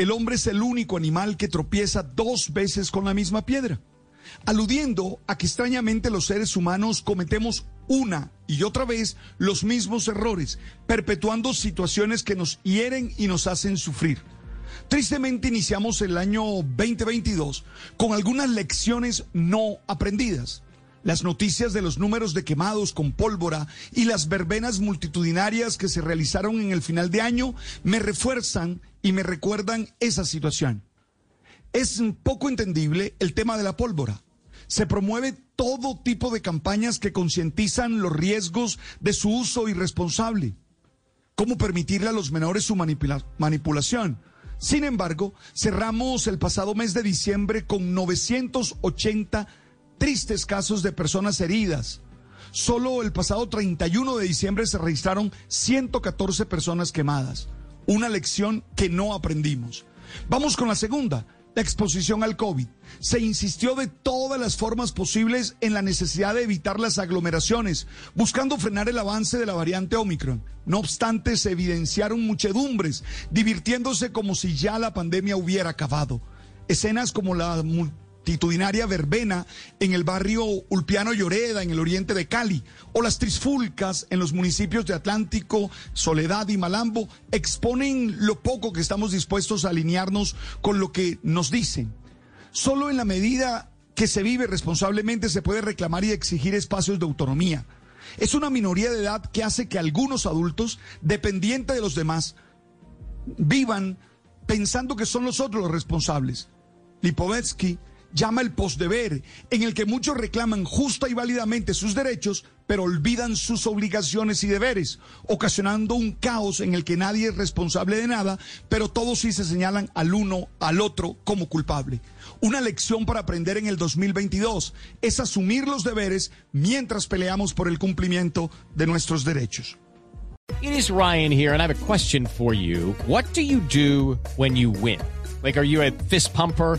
el hombre es el único animal que tropieza dos veces con la misma piedra, aludiendo a que extrañamente los seres humanos cometemos una y otra vez los mismos errores, perpetuando situaciones que nos hieren y nos hacen sufrir. Tristemente iniciamos el año 2022 con algunas lecciones no aprendidas. Las noticias de los números de quemados con pólvora y las verbenas multitudinarias que se realizaron en el final de año me refuerzan y me recuerdan esa situación. Es poco entendible el tema de la pólvora. Se promueve todo tipo de campañas que concientizan los riesgos de su uso irresponsable. ¿Cómo permitirle a los menores su manipula- manipulación? Sin embargo, cerramos el pasado mes de diciembre con 980 tristes casos de personas heridas. Solo el pasado 31 de diciembre se registraron 114 personas quemadas. Una lección que no aprendimos. Vamos con la segunda, la exposición al COVID. Se insistió de todas las formas posibles en la necesidad de evitar las aglomeraciones, buscando frenar el avance de la variante Omicron. No obstante, se evidenciaron muchedumbres, divirtiéndose como si ya la pandemia hubiera acabado. Escenas como la multitudinaria verbena en el barrio Ulpiano Lloreda, en el oriente de Cali, o las trisfulcas en los municipios de Atlántico, Soledad y Malambo, exponen lo poco que estamos dispuestos a alinearnos con lo que nos dicen. Solo en la medida que se vive responsablemente se puede reclamar y exigir espacios de autonomía. Es una minoría de edad que hace que algunos adultos, dependientes de los demás, vivan pensando que son los otros los responsables. Lipovetsky llama el postdeber, en el que muchos reclaman justa y válidamente sus derechos, pero olvidan sus obligaciones y deberes, ocasionando un caos en el que nadie es responsable de nada, pero todos sí se señalan al uno, al otro como culpable. Una lección para aprender en el 2022 es asumir los deberes mientras peleamos por el cumplimiento de nuestros derechos. It is Ryan here, and I have a question for you. What do you do when you win? Like, are you a fist pumper?